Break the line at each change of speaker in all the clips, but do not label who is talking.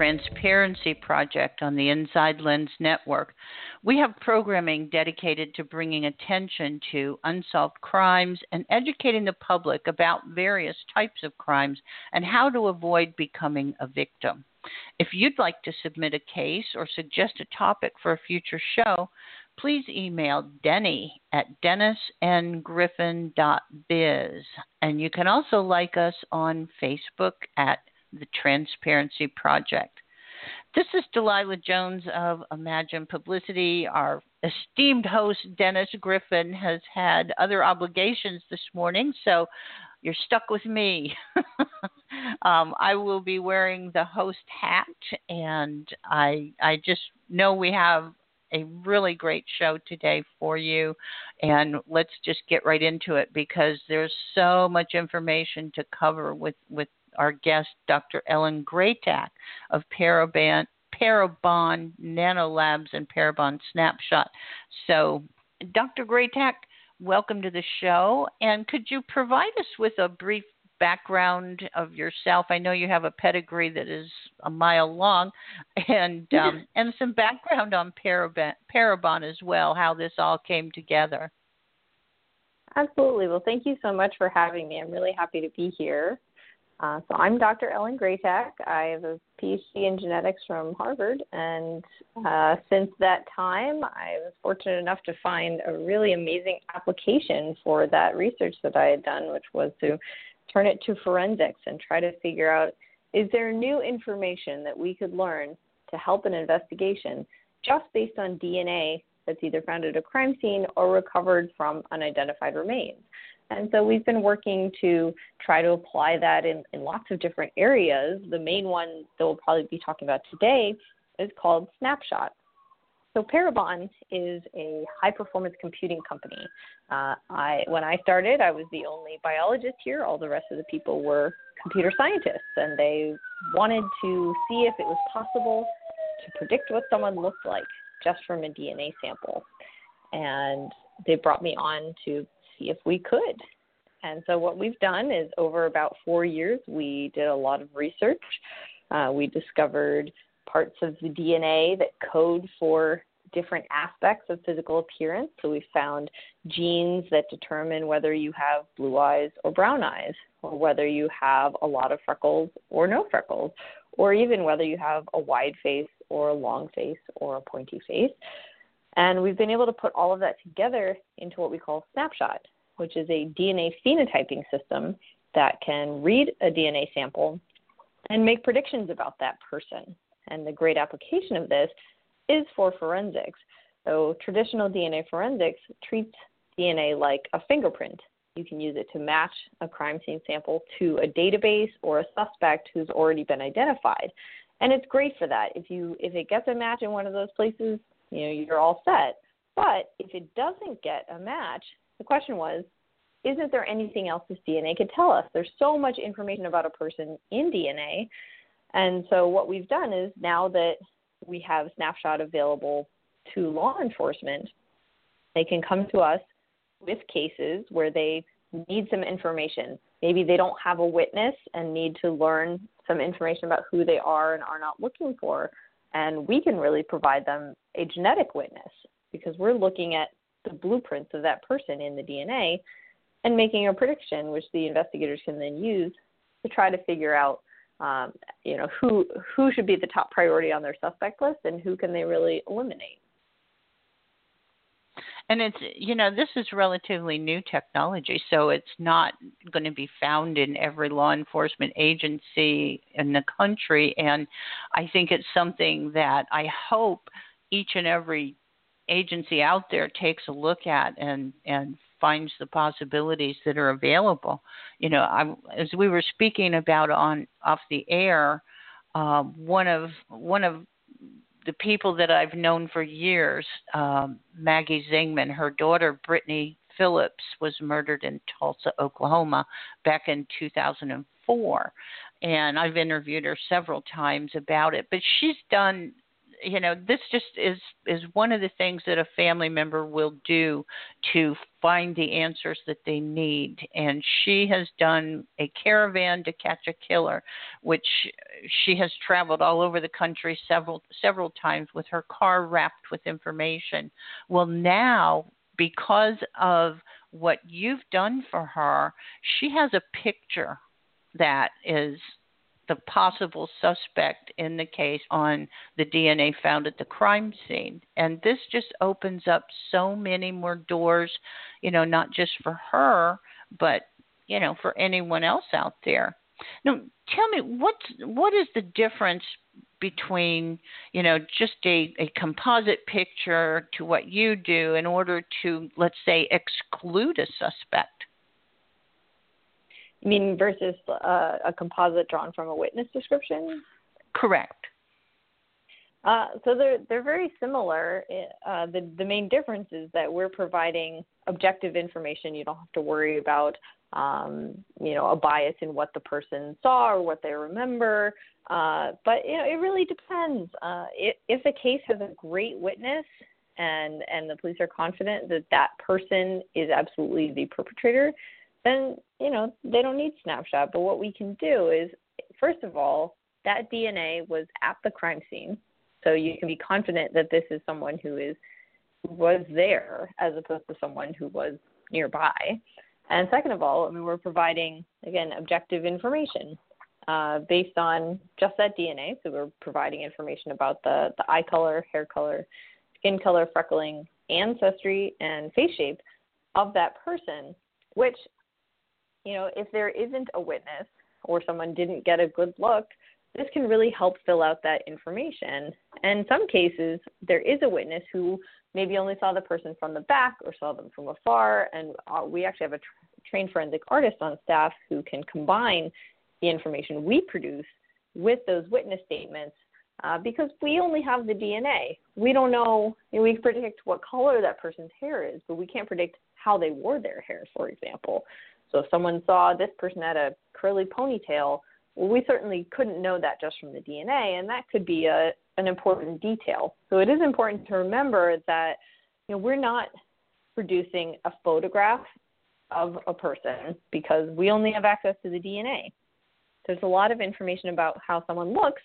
Transparency Project on the Inside Lens Network. We have programming dedicated to bringing attention to unsolved crimes and educating the public about various types of crimes and how to avoid becoming a victim. If you'd like to submit a case or suggest a topic for a future show, please email Denny at dennisngriffin.biz. And you can also like us on Facebook at The Transparency Project. This is Delilah Jones of Imagine Publicity. Our esteemed host, Dennis Griffin, has had other obligations this morning, so you're stuck with me. um, I will be wearing the host hat, and I I just know we have a really great show today for you. And let's just get right into it because there's so much information to cover with, with our guest, Dr. Ellen Greytak of Parabon, Parabon Nanolabs and Parabon Snapshot. So, Dr. Greytak, welcome to the show. And could you provide us with a brief background of yourself. I know you have a pedigree that is a mile long, and um, and some background on Parabon, Parabon as well, how this all came together.
Absolutely. Well, thank you so much for having me. I'm really happy to be here. Uh, so I'm Dr. Ellen Greytak. I have a PhD in genetics from Harvard, and uh, since that time, I was fortunate enough to find a really amazing application for that research that I had done, which was to turn it to forensics and try to figure out is there new information that we could learn to help an investigation just based on DNA that's either found at a crime scene or recovered from unidentified remains. And so we've been working to try to apply that in, in lots of different areas. The main one that we'll probably be talking about today is called Snapshot. So Parabon is a high performance computing company. Uh, I, when I started, I was the only biologist here. All the rest of the people were computer scientists, and they wanted to see if it was possible to predict what someone looked like just from a DNA sample. And they brought me on to if we could. And so, what we've done is over about four years, we did a lot of research. Uh, we discovered parts of the DNA that code for different aspects of physical appearance. So we found genes that determine whether you have blue eyes or brown eyes, or whether you have a lot of freckles or no freckles, or even whether you have a wide face or a long face or a pointy face. And we've been able to put all of that together into what we call Snapshot, which is a DNA phenotyping system that can read a DNA sample and make predictions about that person. And the great application of this is for forensics. So, traditional DNA forensics treats DNA like a fingerprint. You can use it to match a crime scene sample to a database or a suspect who's already been identified. And it's great for that. If you if it gets a match in one of those places, you know, you're all set. But if it doesn't get a match, the question was, isn't there anything else this DNA could tell us? There's so much information about a person in DNA and so what we've done is now that we have Snapshot available to law enforcement, they can come to us with cases where they need some information. Maybe they don't have a witness and need to learn some information about who they are and are not looking for. And we can really provide them a genetic witness because we're looking at the blueprints of that person in the DNA and making a prediction, which the investigators can then use to try to figure out um, you know who who should be the top priority on their suspect list and who can they really eliminate.
And it's you know this is relatively new technology so it's not going to be found in every law enforcement agency in the country. And i think it's something that i hope each and every agency out there takes a look at and and finds the possibilities that are available. You know, I, as we were speaking about on off the air, uh, one of one of the people that I've known for years, um, Maggie Zingman, her daughter Brittany Phillips was murdered in Tulsa, Oklahoma, back in 2004, and I've interviewed her several times about it. But she's done you know this just is is one of the things that a family member will do to find the answers that they need. And she has done a caravan to catch a killer which she has traveled all over the country several several times with her car wrapped with information. Well now because of what you've done for her she has a picture that is the possible suspect in the case on the DNA found at the crime scene. And this just opens up so many more doors, you know, not just for her, but, you know, for anyone else out there. Now, tell me what's what is the difference between you know just a, a composite picture to what you do in order to let's say exclude a suspect
you mean versus uh, a composite drawn from a witness description?
Correct.
Uh, so they're they're very similar. Uh, the the main difference is that we're providing objective information. You don't have to worry about um, you know a bias in what the person saw or what they remember. Uh, but you know it really depends. Uh, if, if the case has a great witness and and the police are confident that that person is absolutely the perpetrator, then you know they don't need snapshot. But what we can do is, first of all, that DNA was at the crime scene, so you can be confident that this is someone who is was there as opposed to someone who was nearby. And second of all, I mean, we're providing again objective information uh, based on just that DNA. So we're providing information about the the eye color, hair color, skin color, freckling, ancestry, and face shape of that person, which you know, if there isn't a witness or someone didn't get a good look, this can really help fill out that information. And in some cases, there is a witness who maybe only saw the person from the back or saw them from afar. And uh, we actually have a tra- trained forensic artist on staff who can combine the information we produce with those witness statements uh, because we only have the DNA. We don't know, you know, we predict what color that person's hair is, but we can't predict how they wore their hair, for example. So if someone saw this person had a curly ponytail, well, we certainly couldn't know that just from the DNA, and that could be a, an important detail. So it is important to remember that you know, we're not producing a photograph of a person because we only have access to the DNA. There's a lot of information about how someone looks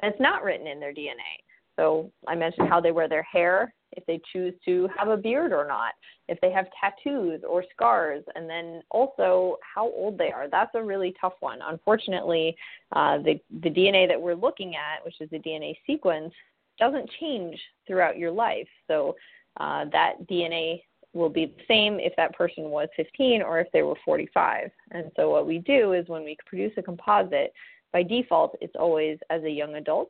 that's not written in their DNA. So I mentioned how they wear their hair, if they choose to have a beard or not, if they have tattoos or scars, and then also how old they are. That's a really tough one. Unfortunately, uh, the, the DNA that we're looking at, which is the DNA sequence, doesn't change throughout your life. So uh, that DNA will be the same if that person was 15 or if they were 45. And so what we do is when we produce a composite, by default, it's always as a young adult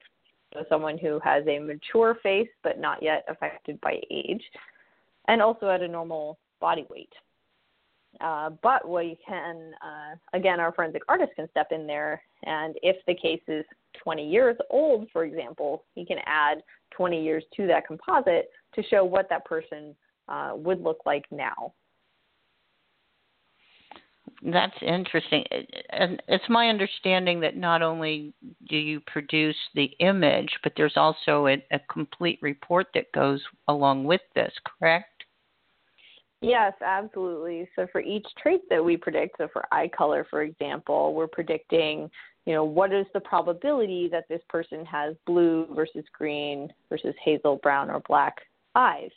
so someone who has a mature face but not yet affected by age, and also at a normal body weight. Uh, but we can, uh, again, our forensic artist can step in there, and if the case is 20 years old, for example, he can add 20 years to that composite to show what that person uh, would look like now.
That's interesting. And it's my understanding that not only do you produce the image, but there's also a, a complete report that goes along with this, correct?
Yes, absolutely. So for each trait that we predict, so for eye color, for example, we're predicting, you know, what is the probability that this person has blue versus green versus hazel, brown, or black eyes.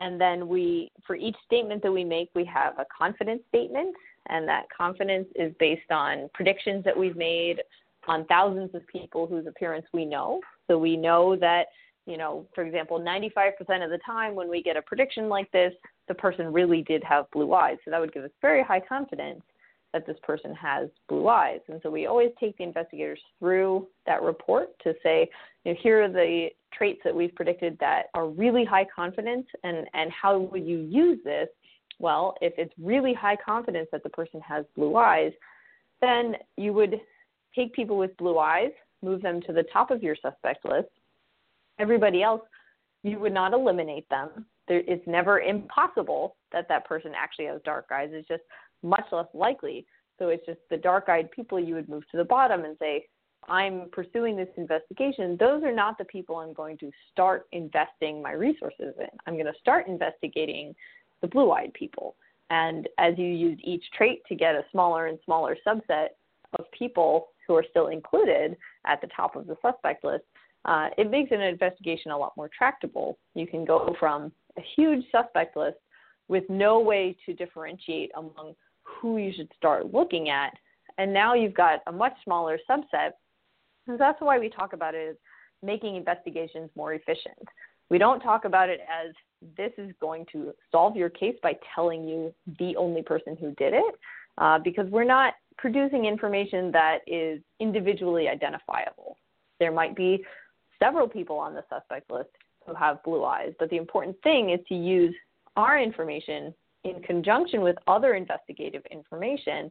And then we, for each statement that we make, we have a confidence statement and that confidence is based on predictions that we've made on thousands of people whose appearance we know. So we know that, you know, for example, 95% of the time when we get a prediction like this, the person really did have blue eyes. So that would give us very high confidence that this person has blue eyes. And so we always take the investigators through that report to say, you know, here are the traits that we've predicted that are really high confidence and, and how would you use this well, if it's really high confidence that the person has blue eyes, then you would take people with blue eyes, move them to the top of your suspect list. Everybody else, you would not eliminate them. There, it's never impossible that that person actually has dark eyes. It's just much less likely. So it's just the dark eyed people you would move to the bottom and say, I'm pursuing this investigation, those are not the people I'm going to start investing my resources in. I'm going to start investigating the blue eyed people. And as you use each trait to get a smaller and smaller subset of people who are still included at the top of the suspect list, uh, it makes an investigation a lot more tractable. You can go from a huge suspect list with no way to differentiate among who you should start looking at. And now you've got a much smaller subset. And that's why we talk about it as making investigations more efficient. We don't talk about it as this is going to solve your case by telling you the only person who did it, uh, because we're not producing information that is individually identifiable. There might be several people on the suspect list who have blue eyes, but the important thing is to use our information in conjunction with other investigative information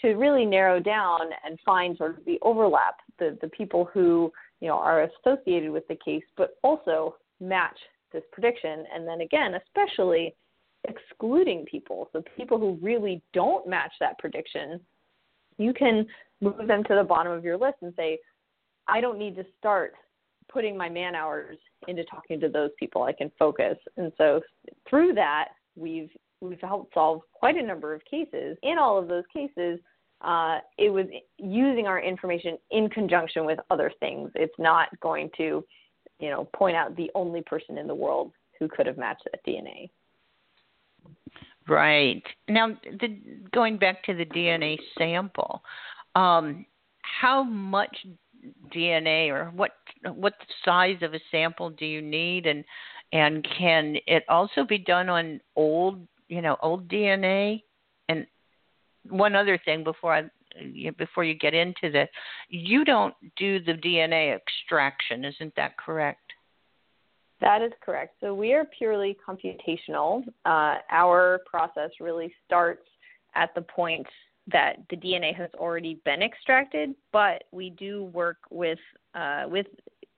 to really narrow down and find sort of the overlap, the, the people who you know are associated with the case, but also match this prediction. And then again, especially excluding people, so people who really don't match that prediction, you can move them to the bottom of your list and say, I don't need to start putting my man hours into talking to those people. I can focus. And so through that, we've we've helped solve quite a number of cases. In all of those cases, uh, it was using our information in conjunction with other things. It's not going to, you know, point out the only person in the world who could have matched that DNA.
Right. Now, the, going back to the DNA sample, um, how much DNA or what what size of a sample do you need, and and can it also be done on old you know old DNA? And one other thing before I before you get into this, you don't do the DNA extraction, isn't that correct?
That is correct. So we are purely computational. Uh, our process really starts at the point that the DNA has already been extracted, but we do work with uh, with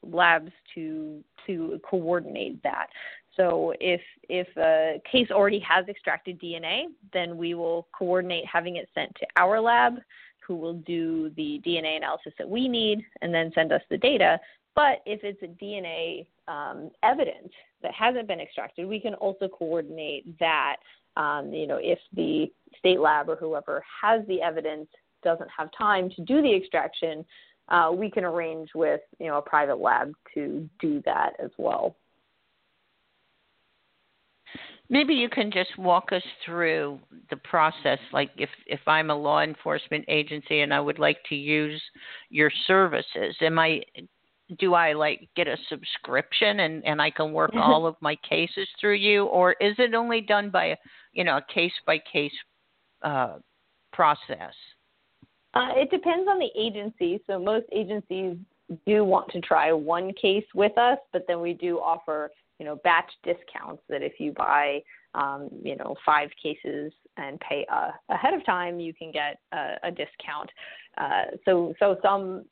labs to to coordinate that. So if if a case already has extracted DNA, then we will coordinate having it sent to our lab, who will do the DNA analysis that we need, and then send us the data. But if it's a DNA um, evidence that hasn't been extracted, we can also coordinate that um, you know, if the state lab or whoever has the evidence doesn't have time to do the extraction, uh, we can arrange with you know a private lab to do that as well.
Maybe you can just walk us through the process. Like if if I'm a law enforcement agency and I would like to use your services, am I do I like get a subscription and and I can work all of my cases through you, or is it only done by you know, a case by case process?
Uh, it depends on the agency. So most agencies do want to try one case with us, but then we do offer, you know, batch discounts that if you buy, um, you know, five cases and pay uh, ahead of time, you can get a, a discount. Uh, so so some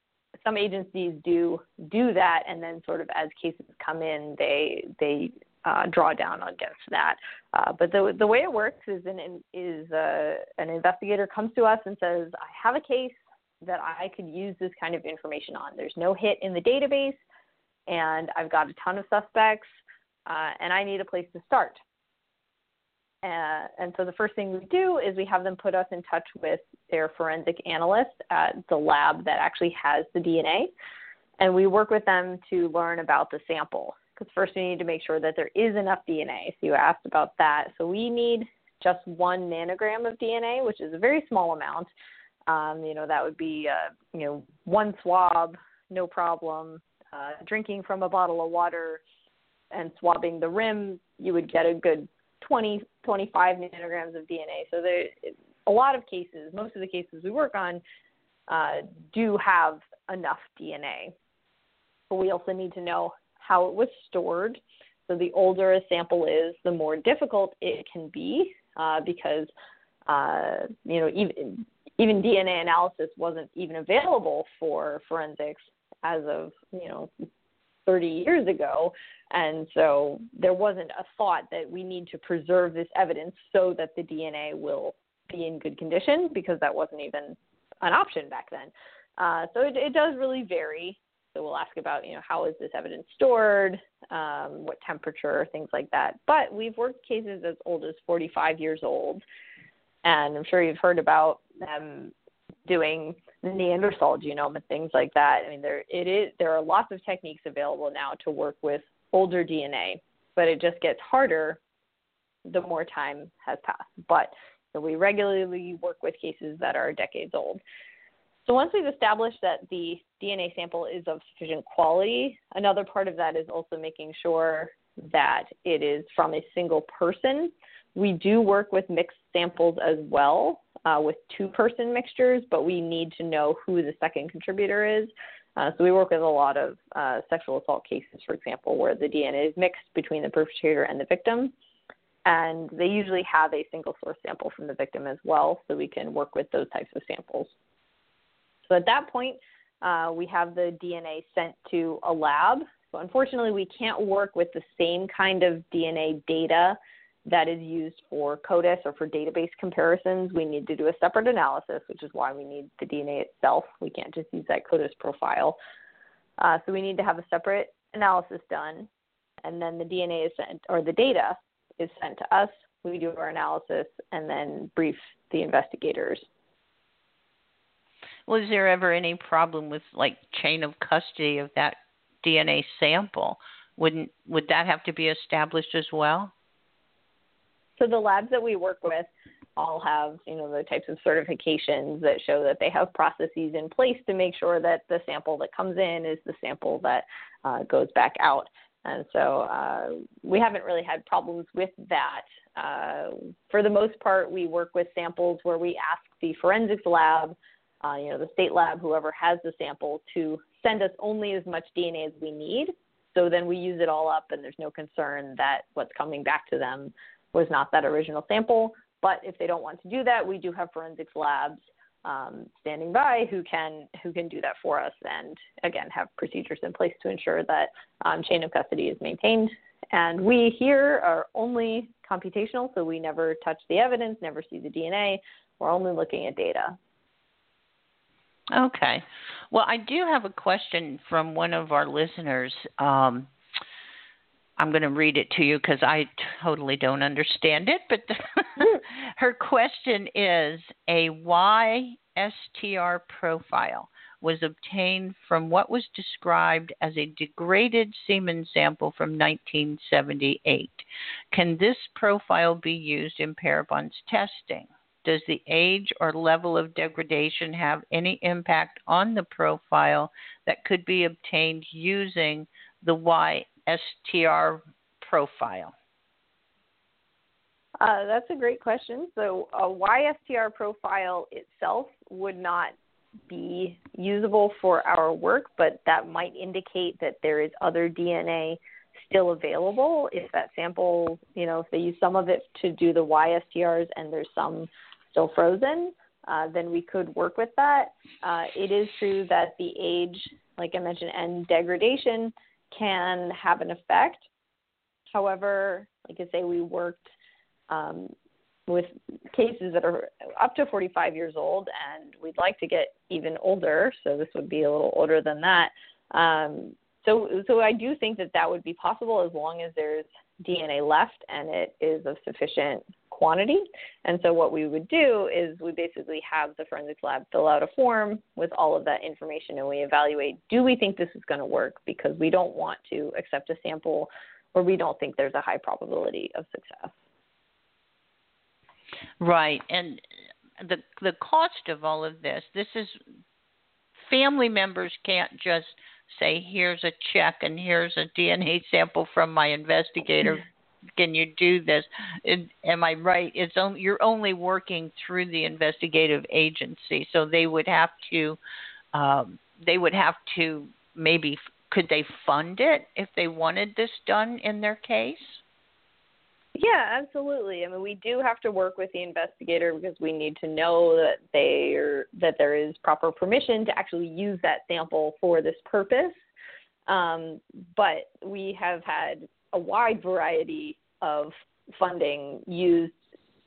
some agencies do do that, and then sort of as cases come in, they they uh, draw down against that. Uh, but the the way it works is an is uh, an investigator comes to us and says, I have a case that I could use this kind of information on. There's no hit in the database, and I've got a ton of suspects, uh, and I need a place to start. Uh, and so the first thing we do is we have them put us in touch with their forensic analyst at the lab that actually has the DNA, and we work with them to learn about the sample because first we need to make sure that there is enough DNA. So you asked about that. So we need just one nanogram of DNA, which is a very small amount. Um, you know, that would be, uh, you know, one swab, no problem. Uh, drinking from a bottle of water and swabbing the rim, you would get a good 20, 25 nanograms of DNA. So there, a lot of cases, most of the cases we work on, uh, do have enough DNA. But we also need to know how it was stored. So the older a sample is, the more difficult it can be uh, because uh, you know even even DNA analysis wasn't even available for forensics as of you know 30 years ago, and so there wasn't a thought that we need to preserve this evidence so that the DNA will be in good condition because that wasn't even an option back then. Uh, so it, it does really vary. So we'll ask about, you know, how is this evidence stored, um, what temperature, things like that. But we've worked cases as old as 45 years old, and I'm sure you've heard about them doing Neanderthal genome and things like that. I mean, there it is. There are lots of techniques available now to work with older DNA, but it just gets harder the more time has passed. But so we regularly work with cases that are decades old. So once we've established that the DNA sample is of sufficient quality, another part of that is also making sure that it is from a single person. We do work with mixed samples as well uh, with two person mixtures, but we need to know who the second contributor is. Uh, so we work with a lot of uh, sexual assault cases, for example, where the DNA is mixed between the perpetrator and the victim. And they usually have a single source sample from the victim as well, so we can work with those types of samples. So at that point, uh, we have the DNA sent to a lab. So unfortunately, we can't work with the same kind of DNA data that is used for CODIS or for database comparisons. We need to do a separate analysis, which is why we need the DNA itself. We can't just use that CODIS profile. Uh, so we need to have a separate analysis done, and then the DNA is sent, or the data is sent to us. We do our analysis and then brief the investigators.
Was there ever any problem with like chain of custody of that DNA sample? Wouldn't would that have to be established as well?
So the labs that we work with all have, you know, the types of certifications that show that they have processes in place to make sure that the sample that comes in is the sample that uh, goes back out. And so uh, we haven't really had problems with that. Uh, for the most part, we work with samples where we ask the forensics lab, uh, you know, the state lab, whoever has the sample, to send us only as much DNA as we need. So then we use it all up, and there's no concern that what's coming back to them was not that original sample. But if they don't want to do that, we do have forensics labs um, standing by who can who can do that for us, and again have procedures in place to ensure that um, chain of custody is maintained. And we here are only computational, so we never touch the evidence, never see the DNA. We're only looking at data.
Okay. Well, I do have a question from one of our listeners. Um, I'm going to read it to you because I totally don't understand it. But mm. her question is a YSTR profile was obtained from what was described as a degraded semen sample from 1978. Can this profile be used in Parabon's testing? Does the age or level of degradation have any impact on the profile that could be obtained using the Y STR profile?
Uh, that's a great question. So, a YSTR profile itself would not be usable for our work, but that might indicate that there is other DNA still available. If that sample, you know, if they use some of it to do the YSTRs and there's some still frozen, uh, then we could work with that. Uh, it is true that the age, like I mentioned, and degradation can have an effect. However, like I say, we worked um, with cases that are up to 45 years old, and we'd like to get even older. So this would be a little older than that. Um, so, so I do think that that would be possible as long as there's DNA left and it is of sufficient quantity. And so what we would do is we basically have the forensics lab fill out a form with all of that information and we evaluate do we think this is going to work because we don't want to accept a sample where we don't think there's a high probability of success.
Right. And the the cost of all of this, this is family members can't just say here's a check and here's a DNA sample from my investigator can you do this? Am I right? It's only, you're only working through the investigative agency, so they would have to um, they would have to maybe could they fund it if they wanted this done in their case?
Yeah, absolutely. I mean, we do have to work with the investigator because we need to know that they that there is proper permission to actually use that sample for this purpose. Um, but we have had a wide variety of funding used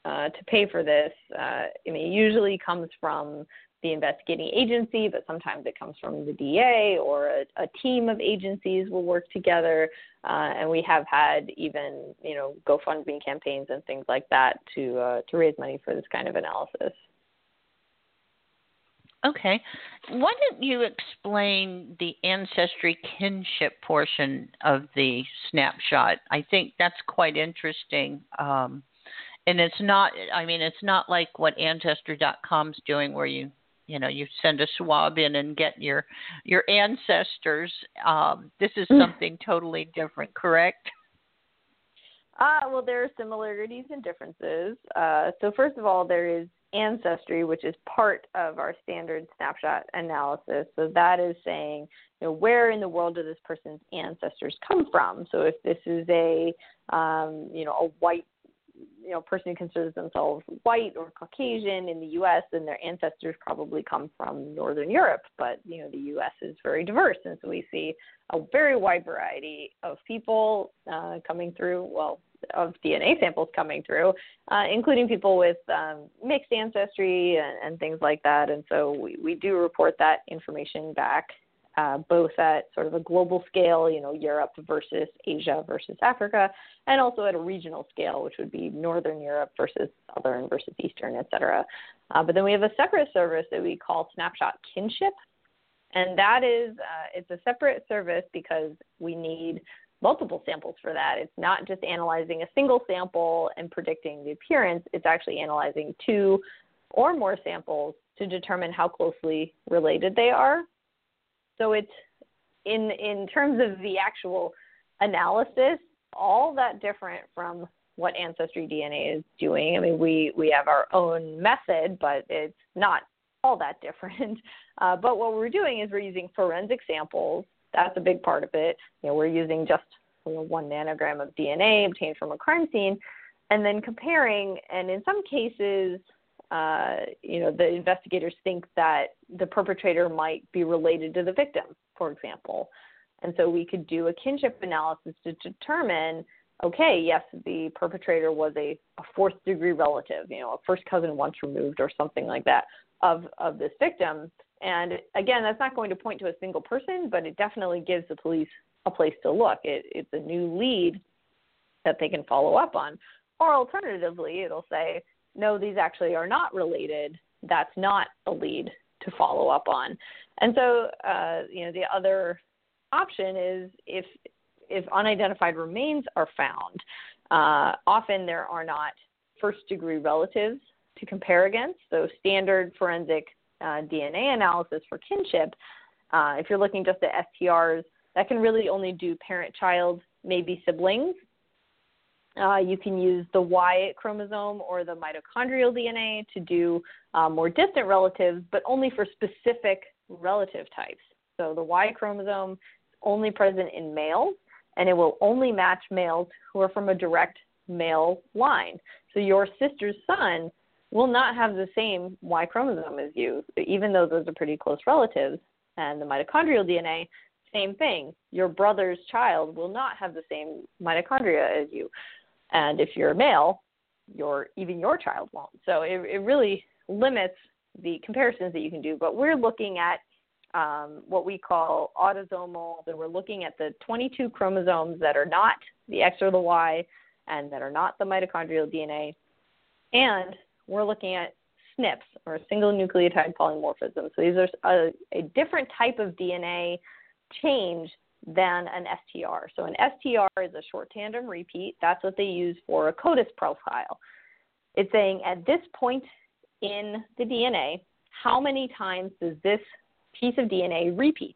uh, to pay for this, uh, I mean, it usually comes from the investigating agency, but sometimes it comes from the DA or a, a team of agencies will work together. Uh, and we have had even, you know, GoFundMe campaigns and things like that to uh, to raise money for this kind of analysis.
Okay. Why don't you explain the ancestry kinship portion of the snapshot? I think that's quite interesting. Um, and it's not, I mean, it's not like what Ancestry.com's doing where you, you know, you send a swab in and get your your ancestors. Um, this is mm. something totally different, correct?
Uh, well, there are similarities and differences. Uh, so, first of all, there is ancestry, which is part of our standard snapshot analysis. So that is saying, you know, where in the world do this person's ancestors come from? So if this is a, um, you know, a white, you know, person who considers themselves white or Caucasian in the U.S., then their ancestors probably come from Northern Europe. But you know, the U.S. is very diverse, and so we see a very wide variety of people uh, coming through. Well, of DNA samples coming through, uh, including people with um, mixed ancestry and, and, things like that. And so we, we do report that information back, uh, both at sort of a global scale, you know, Europe versus Asia versus Africa, and also at a regional scale, which would be Northern Europe versus Southern versus Eastern, et cetera. Uh, but then we have a separate service that we call Snapshot Kinship. And that is, uh, it's a separate service because we need multiple samples for that. It's not just analyzing a single sample and predicting the appearance, it's actually analyzing two or more samples to determine how closely related they are. So it's in in terms of the actual analysis, all that different from what ancestry DNA is doing. I mean, we we have our own method, but it's not all that different. Uh, but what we're doing is we're using forensic samples that's a big part of it. You know, we're using just you know, one nanogram of DNA obtained from a crime scene, and then comparing. And in some cases, uh, you know, the investigators think that the perpetrator might be related to the victim, for example. And so we could do a kinship analysis to determine, okay, yes, the perpetrator was a, a fourth degree relative, you know, a first cousin once removed or something like that of, of this victim. And again, that's not going to point to a single person, but it definitely gives the police a place to look. It, it's a new lead that they can follow up on. Or alternatively, it'll say, no, these actually are not related. That's not a lead to follow up on. And so, uh, you know, the other option is if if unidentified remains are found, uh, often there are not first degree relatives to compare against. So standard forensic uh, DNA analysis for kinship, uh, if you're looking just at STRs, that can really only do parent child, maybe siblings. Uh, you can use the Y chromosome or the mitochondrial DNA to do uh, more distant relatives, but only for specific relative types. So the Y chromosome is only present in males, and it will only match males who are from a direct male line. So your sister's son will not have the same Y chromosome as you, even though those are pretty close relatives. And the mitochondrial DNA, same thing. Your brother's child will not have the same mitochondria as you. And if you're a male, your even your child won't. So it, it really limits the comparisons that you can do. But we're looking at um, what we call autosomal. So we're looking at the 22 chromosomes that are not the X or the Y and that are not the mitochondrial DNA. And we're looking at SNPs, or single nucleotide polymorphism. So these are a, a different type of DNA change than an STR. So an STR is a short tandem repeat. That's what they use for a CODIS profile. It's saying at this point in the DNA, how many times does this piece of DNA repeat?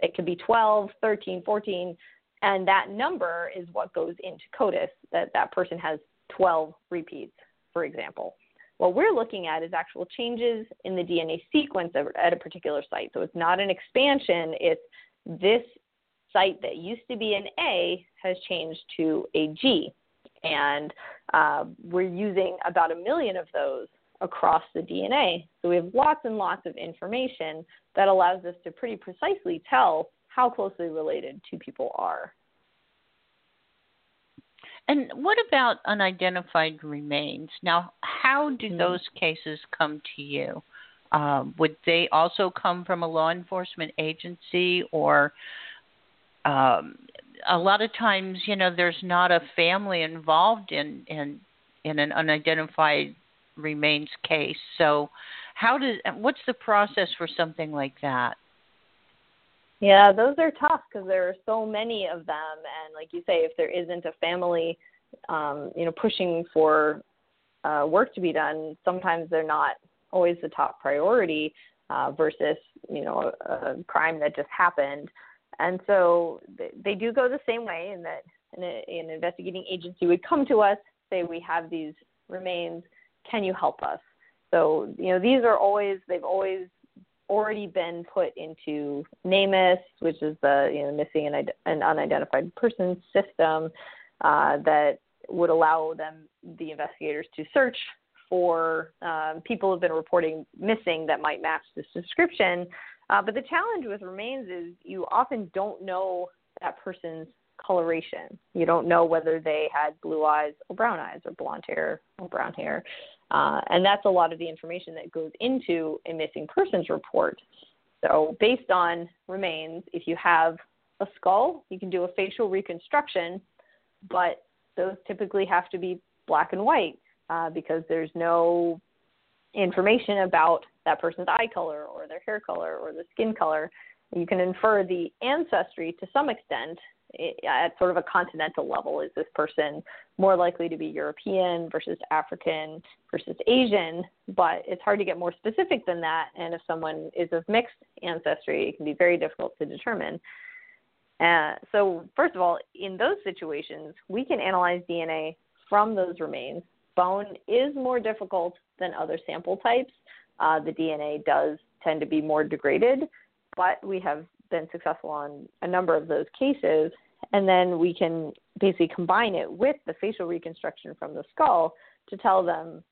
It could be 12, 13, 14, and that number is what goes into CODIS, that that person has 12 repeats, for example. What we're looking at is actual changes in the DNA sequence at a particular site. So it's not an expansion, it's this site that used to be an A has changed to a G. And uh, we're using about a million of those across the DNA. So we have lots and lots of information that allows us to pretty precisely tell how closely related two people are.
And what about unidentified remains? Now, how do mm-hmm. those cases come to you? Um, would they also come from a law enforcement agency, or um, a lot of times, you know, there's not a family involved in in in an unidentified remains case. So, how does what's the process for something like that?
Yeah, those are tough because there are so many of them, and like you say, if there isn't a family, um, you know, pushing for uh, work to be done, sometimes they're not always the top priority uh, versus you know a, a crime that just happened. And so they, do go the same way in that an, investigating agency would come to us, say, we have these remains, can you help us? So, you know, these are always, they've always already been put into NamUs, which is the, you know, missing and, an unidentified person system uh, that would allow them, the investigators, to search for um, people who have been reporting missing that might match this description uh, but the challenge with remains is you often don't know that person's coloration. You don't know whether they had blue eyes or brown eyes or blonde hair or brown hair. Uh, and that's a lot of the information that goes into a missing persons report. So, based on remains, if you have a skull, you can do a facial reconstruction, but those typically have to be black and white uh, because there's no information about that person's eye color or their hair color or the skin color. You can infer the ancestry to some extent at sort of a continental level. Is this person more likely to be European versus African versus Asian? But it's hard to get more specific than that. And if someone is of mixed ancestry, it can be very difficult to determine. Uh, so, first of all, in those situations, we can analyze DNA from those remains. Bone is more difficult than other sample types uh, the DNA does tend to be more degraded, but we have been successful on a number of those cases. And then we can basically combine it with the facial reconstruction from the skull to tell them,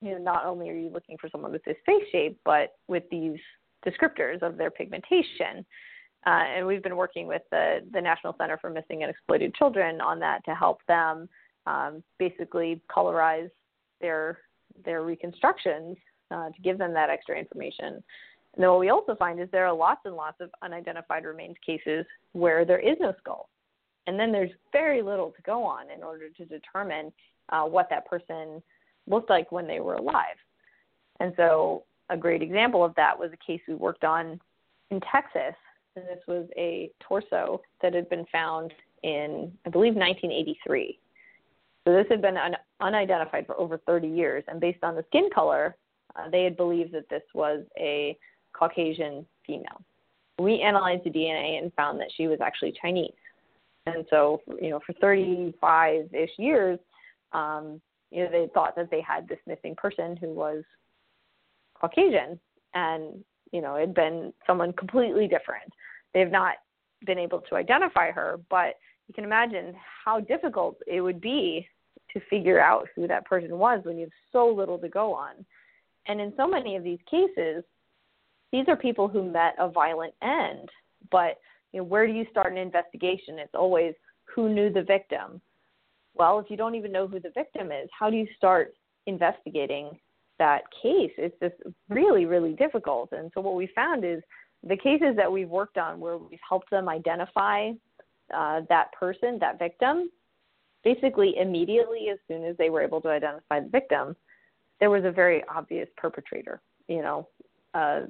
you know, not only are you looking for someone with this face shape, but with these descriptors of their pigmentation. Uh, and we've been working with the, the National Center for Missing and Exploited Children on that to help them um, basically colorize their their reconstructions uh, to give them that extra information. And then what we also find is there are lots and lots of unidentified remains cases where there is no skull. And then there's very little to go on in order to determine uh, what that person looked like when they were alive. And so a great example of that was a case we worked on in Texas. And this was a torso that had been found in, I believe, 1983. So this had been un- unidentified for over 30 years. And based on the skin color, uh, they had believed that this was a Caucasian female. We analyzed the DNA and found that she was actually Chinese. And so, you know, for 35 ish years, um, you know, they thought that they had this missing person who was Caucasian and, you know, had been someone completely different. They have not been able to identify her, but you can imagine how difficult it would be to figure out who that person was when you have so little to go on. And in so many of these cases, these are people who met a violent end. But you know, where do you start an investigation? It's always who knew the victim. Well, if you don't even know who the victim is, how do you start investigating that case? It's just really, really difficult. And so what we found is the cases that we've worked on where we've helped them identify uh, that person, that victim, basically immediately as soon as they were able to identify the victim, there was a very obvious perpetrator, you know, a,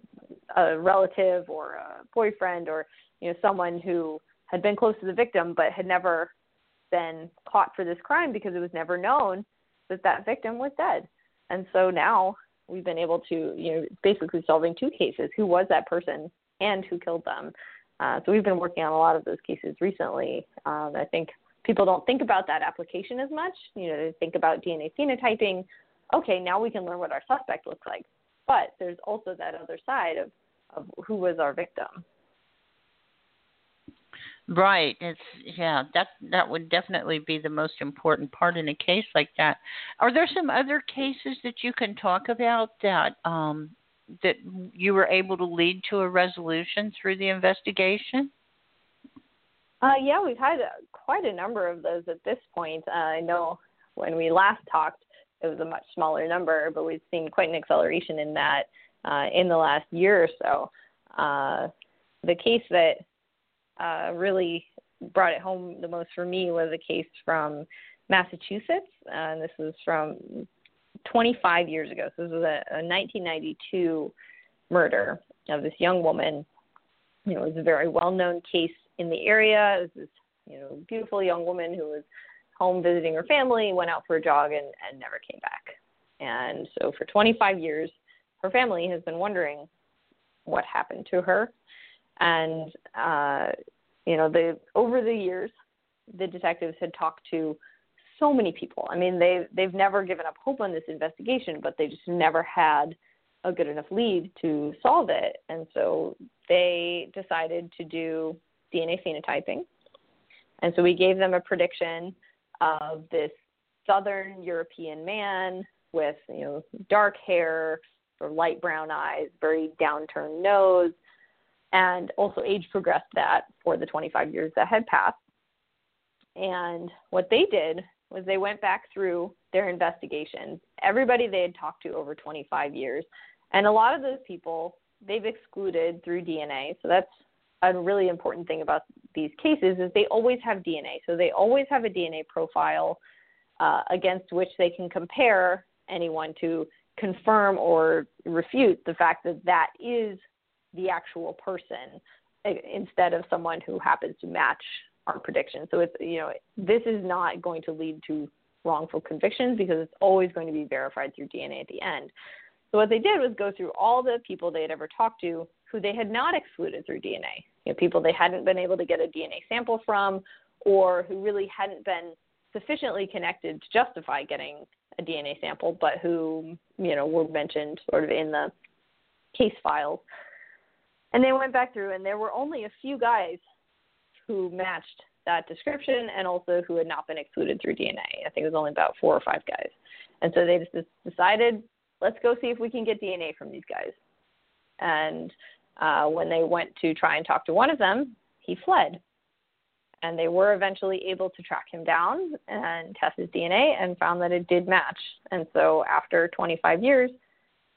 a relative or a boyfriend or you know someone who had been close to the victim but had never been caught for this crime because it was never known that that victim was dead. And so now we've been able to, you know, basically solving two cases: who was that person and who killed them. Uh, so we've been working on a lot of those cases recently. Um, I think people don't think about that application as much. You know, they think about DNA phenotyping okay, now we can learn what our suspect looks like. But there's also that other side of, of who was our victim.
Right. It's yeah, that that would definitely be the most important part in a case like that. Are there some other cases that you can talk about that um that you were able to lead to a resolution through the investigation?
Uh, yeah, we've had quite a number of those at this point. Uh, I know when we last talked, it was a much smaller number, but we've seen quite an acceleration in that uh, in the last year or so. Uh, the case that uh, really brought it home the most for me was a case from Massachusetts, and this was from 25 years ago. So this was a, a 1992 murder of this young woman. You know, it was a very well-known case in the area. It was this, you know, beautiful young woman who was home visiting her family, went out for a jog, and, and never came back. And so for 25 years, her family has been wondering what happened to her. And uh, you know, the over the years, the detectives had talked to so many people. I mean, they they've never given up hope on this investigation, but they just never had a good enough lead to solve it. And so they decided to do DNA phenotyping. And so we gave them a prediction of this southern European man with, you know, dark hair, or light brown eyes, very downturned nose, and also age progressed that for the 25 years that had passed. And what they did was they went back through their investigations, everybody they had talked to over 25 years, and a lot of those people they've excluded through DNA. So that's a really important thing about these cases is they always have DNA. So they always have a DNA profile uh, against which they can compare anyone to confirm or refute the fact that that is the actual person instead of someone who happens to match our prediction. So it's you know this is not going to lead to wrongful convictions because it's always going to be verified through DNA at the end. So what they did was go through all the people they had ever talked to who they had not excluded through DNA. You know, people they hadn't been able to get a DNA sample from or who really hadn't been sufficiently connected to justify getting a DNA sample, but who, you know, were mentioned sort of in the case files. And they went back through, and there were only a few guys who matched that description and also who had not been excluded through DNA. I think it was only about four or five guys. And so they just decided, let's go see if we can get DNA from these guys. And uh, when they went to try and talk to one of them, he fled and they were eventually able to track him down and test his DNA and found that it did match. And so after 25 years,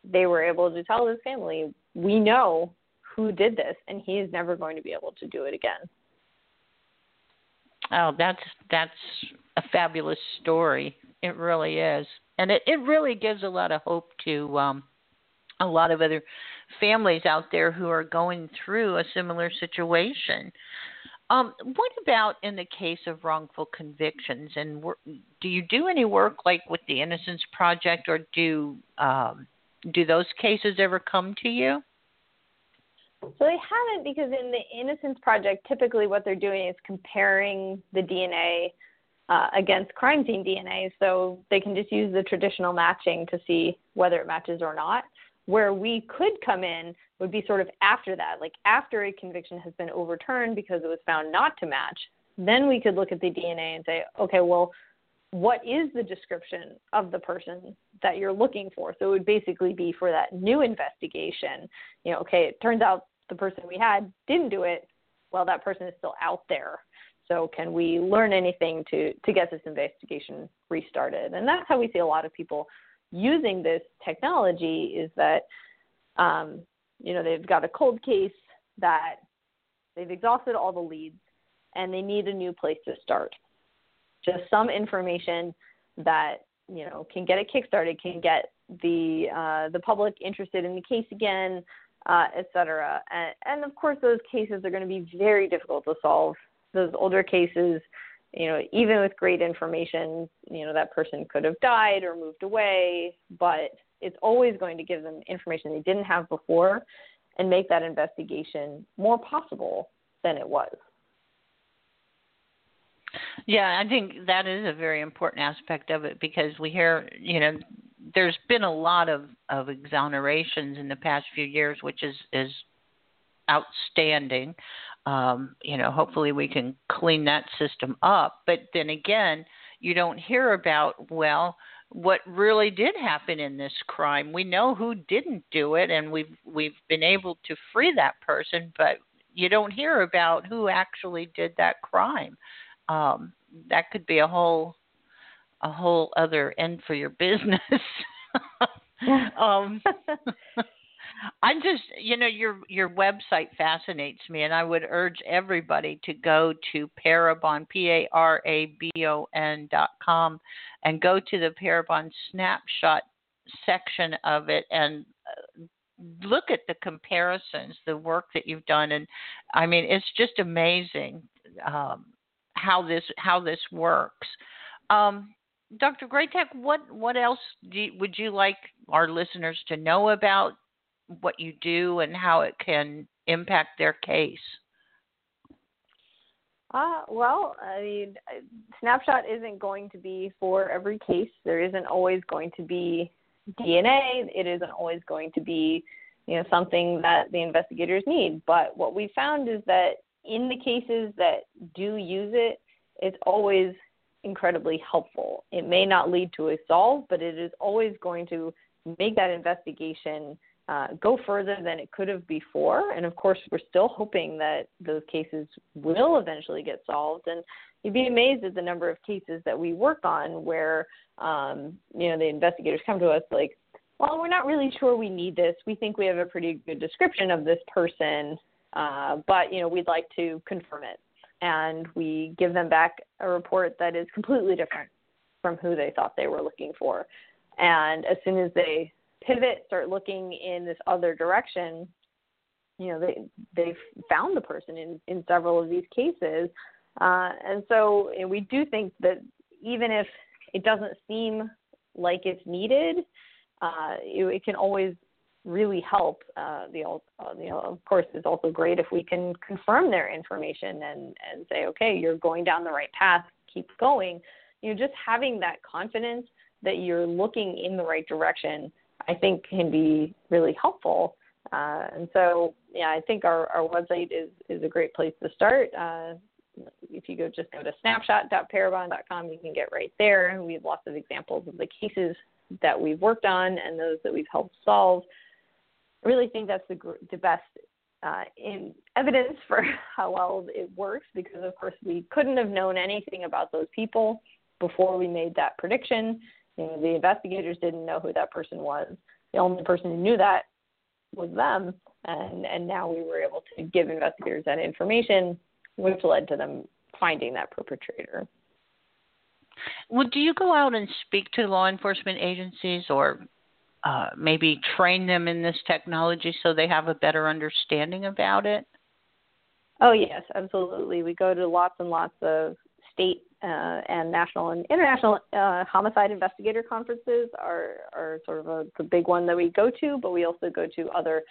they were able to tell his family, "We know who did this, and he is never going to be able to do it again."
Oh, that's that's a fabulous story. It really is, and it it really gives a lot of hope to um, a lot of other families out there who are going through a similar situation. Um, what about in the case of wrongful convictions? And do you do any work like with the Innocence Project, or do um, do those cases ever come to you?
So they haven't because in the Innocence Project, typically what they're doing is comparing the DNA uh, against crime scene DNA, so they can just use the traditional matching to see whether it matches or not. Where we could come in would be sort of after that, like after a conviction has been overturned because it was found not to match. Then we could look at the DNA and say, okay, well, what is the description of the person that you're looking for? So it would basically be for that new investigation. You know, okay, it turns out the person we had didn't do it. Well, that person is still out there. So can we learn anything to to get this investigation restarted? And that's how we see a lot of people using this technology is that um, you know they've got a cold case that they've exhausted all the leads and they need a new place to start. Just some information that you know can get it kickstarted can get the uh, the public interested in the case again uh, et cetera. And, and of course those cases are going to be very difficult to solve. Those older cases you know, even with great information, you know, that person could have died or moved away, but it's always going to give them information they didn't have before and make that investigation more possible than it was.
Yeah, I think that is a very important aspect of it because we hear, you know, there's been a lot of, of exonerations in the past few years, which is, is outstanding. Um, you know, hopefully we can clean that system up. But then again, you don't hear about, well, what really did happen in this crime. We know who didn't do it and we've we've been able to free that person, but you don't hear about who actually did that crime. Um, that could be a whole a whole other end for your business. um, I just, you know, your your website fascinates me, and I would urge everybody to go to Parabon, P A R A B O N dot com, and go to the Parabon snapshot section of it and uh, look at the comparisons, the work that you've done, and I mean, it's just amazing um, how this how this works. Um, Dr. Greytak, what what else you, would you like our listeners to know about what you do and how it can impact their case?
Uh, well, I mean, snapshot isn't going to be for every case. There isn't always going to be DNA. It isn't always going to be, you know, something that the investigators need. But what we found is that in the cases that do use it, it's always incredibly helpful. It may not lead to a solve, but it is always going to make that investigation uh, go further than it could have before. And of course, we're still hoping that those cases will eventually get solved. And you'd be amazed at the number of cases that we work on where, um, you know, the investigators come to us like, well, we're not really sure we need this. We think we have a pretty good description of this person, uh, but, you know, we'd like to confirm it. And we give them back a report that is completely different from who they thought they were looking for. And as soon as they pivot, start looking in this other direction, you know, they they've found the person in in several of these cases, uh, and so we do think that even if it doesn't seem like it's needed, uh, it, it can always really help. Uh, the uh, you know, of course, it's also great if we can confirm their information and and say, okay, you're going down the right path, keep going. You know, just having that confidence that you're looking in the right direction I think can be really helpful. Uh, and so, yeah, I think our, our website is, is a great place to start. Uh, if you go just go to snapshot.parabon.com, you can get right there. We have lots of examples of the cases that we've worked on and those that we've helped solve. I really think that's the, the best uh, in evidence for how well it works because, of course, we couldn't have known anything about those people before we made that prediction. You know, the investigators didn't know who that person was. The only person who knew that was them, and and now we were able to give investigators that information, which led to them finding that perpetrator.
Well, do you go out and speak to law enforcement agencies or uh, maybe train them in this technology so they have a better understanding about it?
Oh, yes, absolutely. We go to lots and lots of state uh, and national and international uh, homicide investigator conferences are, are sort of a, the big one that we go to, but we also go to other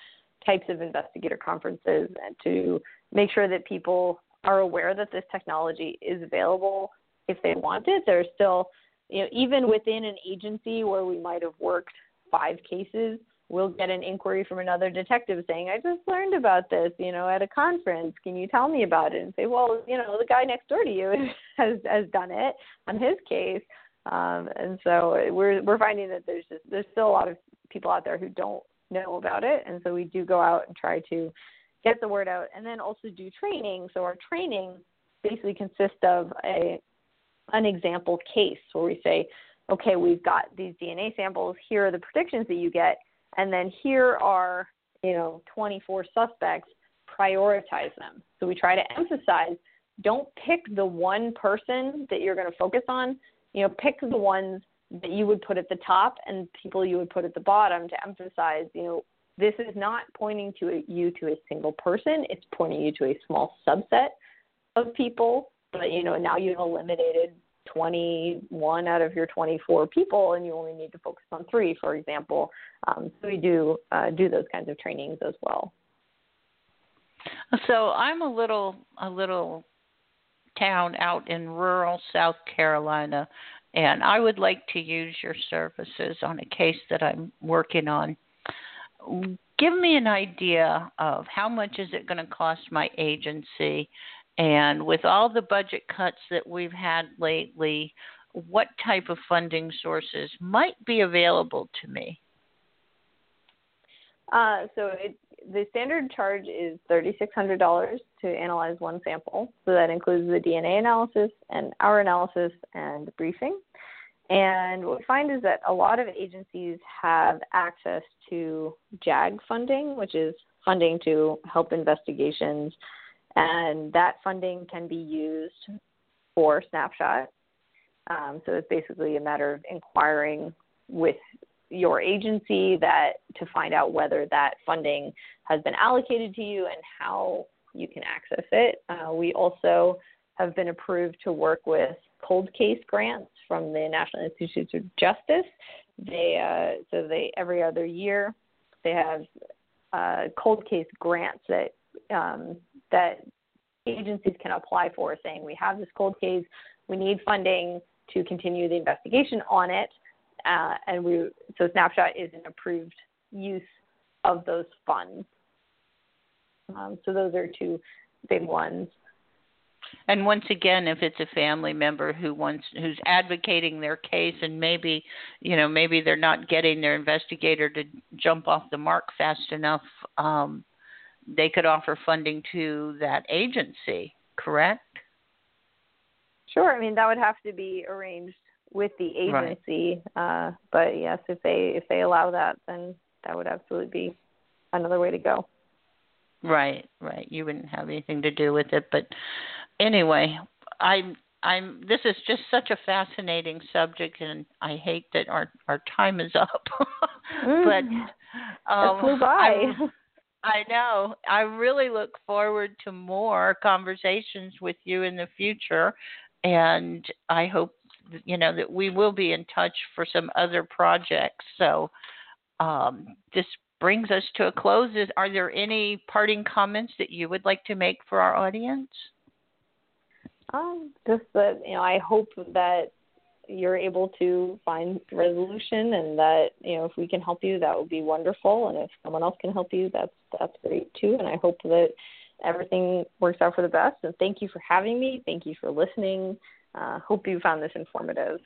types of investigator conferences to make sure that people are aware that this technology is available if they want it. There's still, you know, even within an agency where we might have worked five cases, we'll get an inquiry from another detective saying, I just learned about this, you know, at a conference. Can you tell me about it? And say, well, you know, the guy next door to you has has done it on his case. Um, and so we're we're finding that there's just there's still a lot of people out there who don't know about it, and so we do go out and try to get the word out, and then also do training. So our training basically consists of a an example case where we say, okay, we've got these DNA samples. Here are the predictions that you get and then here are you know 24 suspects prioritize them. So we try to emphasize don't pick the one person that you're going to focus on. You know pick the ones that you would put at the top and people you would put at the bottom to emphasize you know this is not pointing to a, you to a single person. It's pointing you to a small subset of people. But you know now you've eliminated 21 out of your 24 people and you only need to focus on three, for example. Um, so we do uh, do those kinds of trainings as well.
So I'm a little a little town out in rural South Carolina, and I would like to use your services on a case that I'm working on. Give me an idea of how much is it going to cost my agency and with all the budget cuts that we've had lately, what type of funding sources might be available to me?
Uh, so it, the standard charge is $3,600 to analyze one sample. So that includes the DNA analysis and our analysis and briefing. And what we find is that a lot of agencies have access to JAG funding, which is funding to help investigations. And that funding can be used for Snapshot. Um, so it's basically a matter of inquiring with your agency that to find out whether that funding has been allocated to you and how you can access it. Uh, we also have been approved to work with cold case grants from the National Institutes of Justice. They uh, so they every other year they have uh, cold case grants that um, that agencies can apply for, saying we have this cold case, we need funding to continue the investigation on it, uh, and we so Snapshot is an approved use of those funds. Um, so those are two big ones.
And once again, if it's a family member who wants who's advocating their case, and maybe you know maybe they're not getting their investigator to jump off the mark fast enough, um, they could offer funding to that agency. Correct?
Sure. I mean that would have to be arranged with the agency. Right. Uh, but yes, if they if they allow that, then that would absolutely be another way to go.
Right, right. You wouldn't have anything to do with it, but anyway, I'm I'm this is just such a fascinating subject and I hate that our our time is up. but
um, it flew by.
I, I know. I really look forward to more conversations with you in the future and I hope you know that we will be in touch for some other projects. So um, this brings us to a close. Is, are there any parting comments that you would like to make for our audience?
Um, just that you know, I hope that you're able to find resolution, and that you know, if we can help you, that would be wonderful. And if someone else can help you, that's that's great too. And I hope that everything works out for the best. And thank you for having me. Thank you for listening. Uh, hope you found this informative.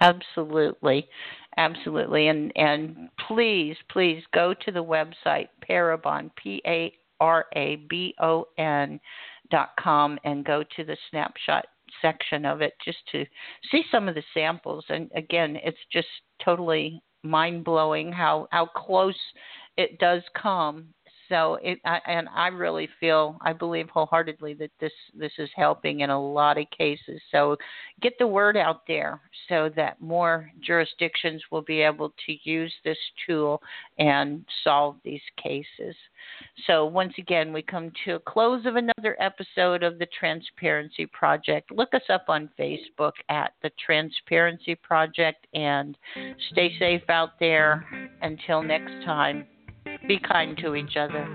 Absolutely, absolutely, and and please, please go to the website Parabon P A R A B O N dot com and go to the snapshot section of it just to see some of the samples. And again, it's just totally mind blowing how how close it does come so it I, and I really feel I believe wholeheartedly that this this is helping in a lot of cases. So get the word out there so that more jurisdictions will be able to use this tool and solve these cases. So once again, we come to a close of another episode of the Transparency Project. Look us up on Facebook at the Transparency Project and stay safe out there until next time. Be kind to each other.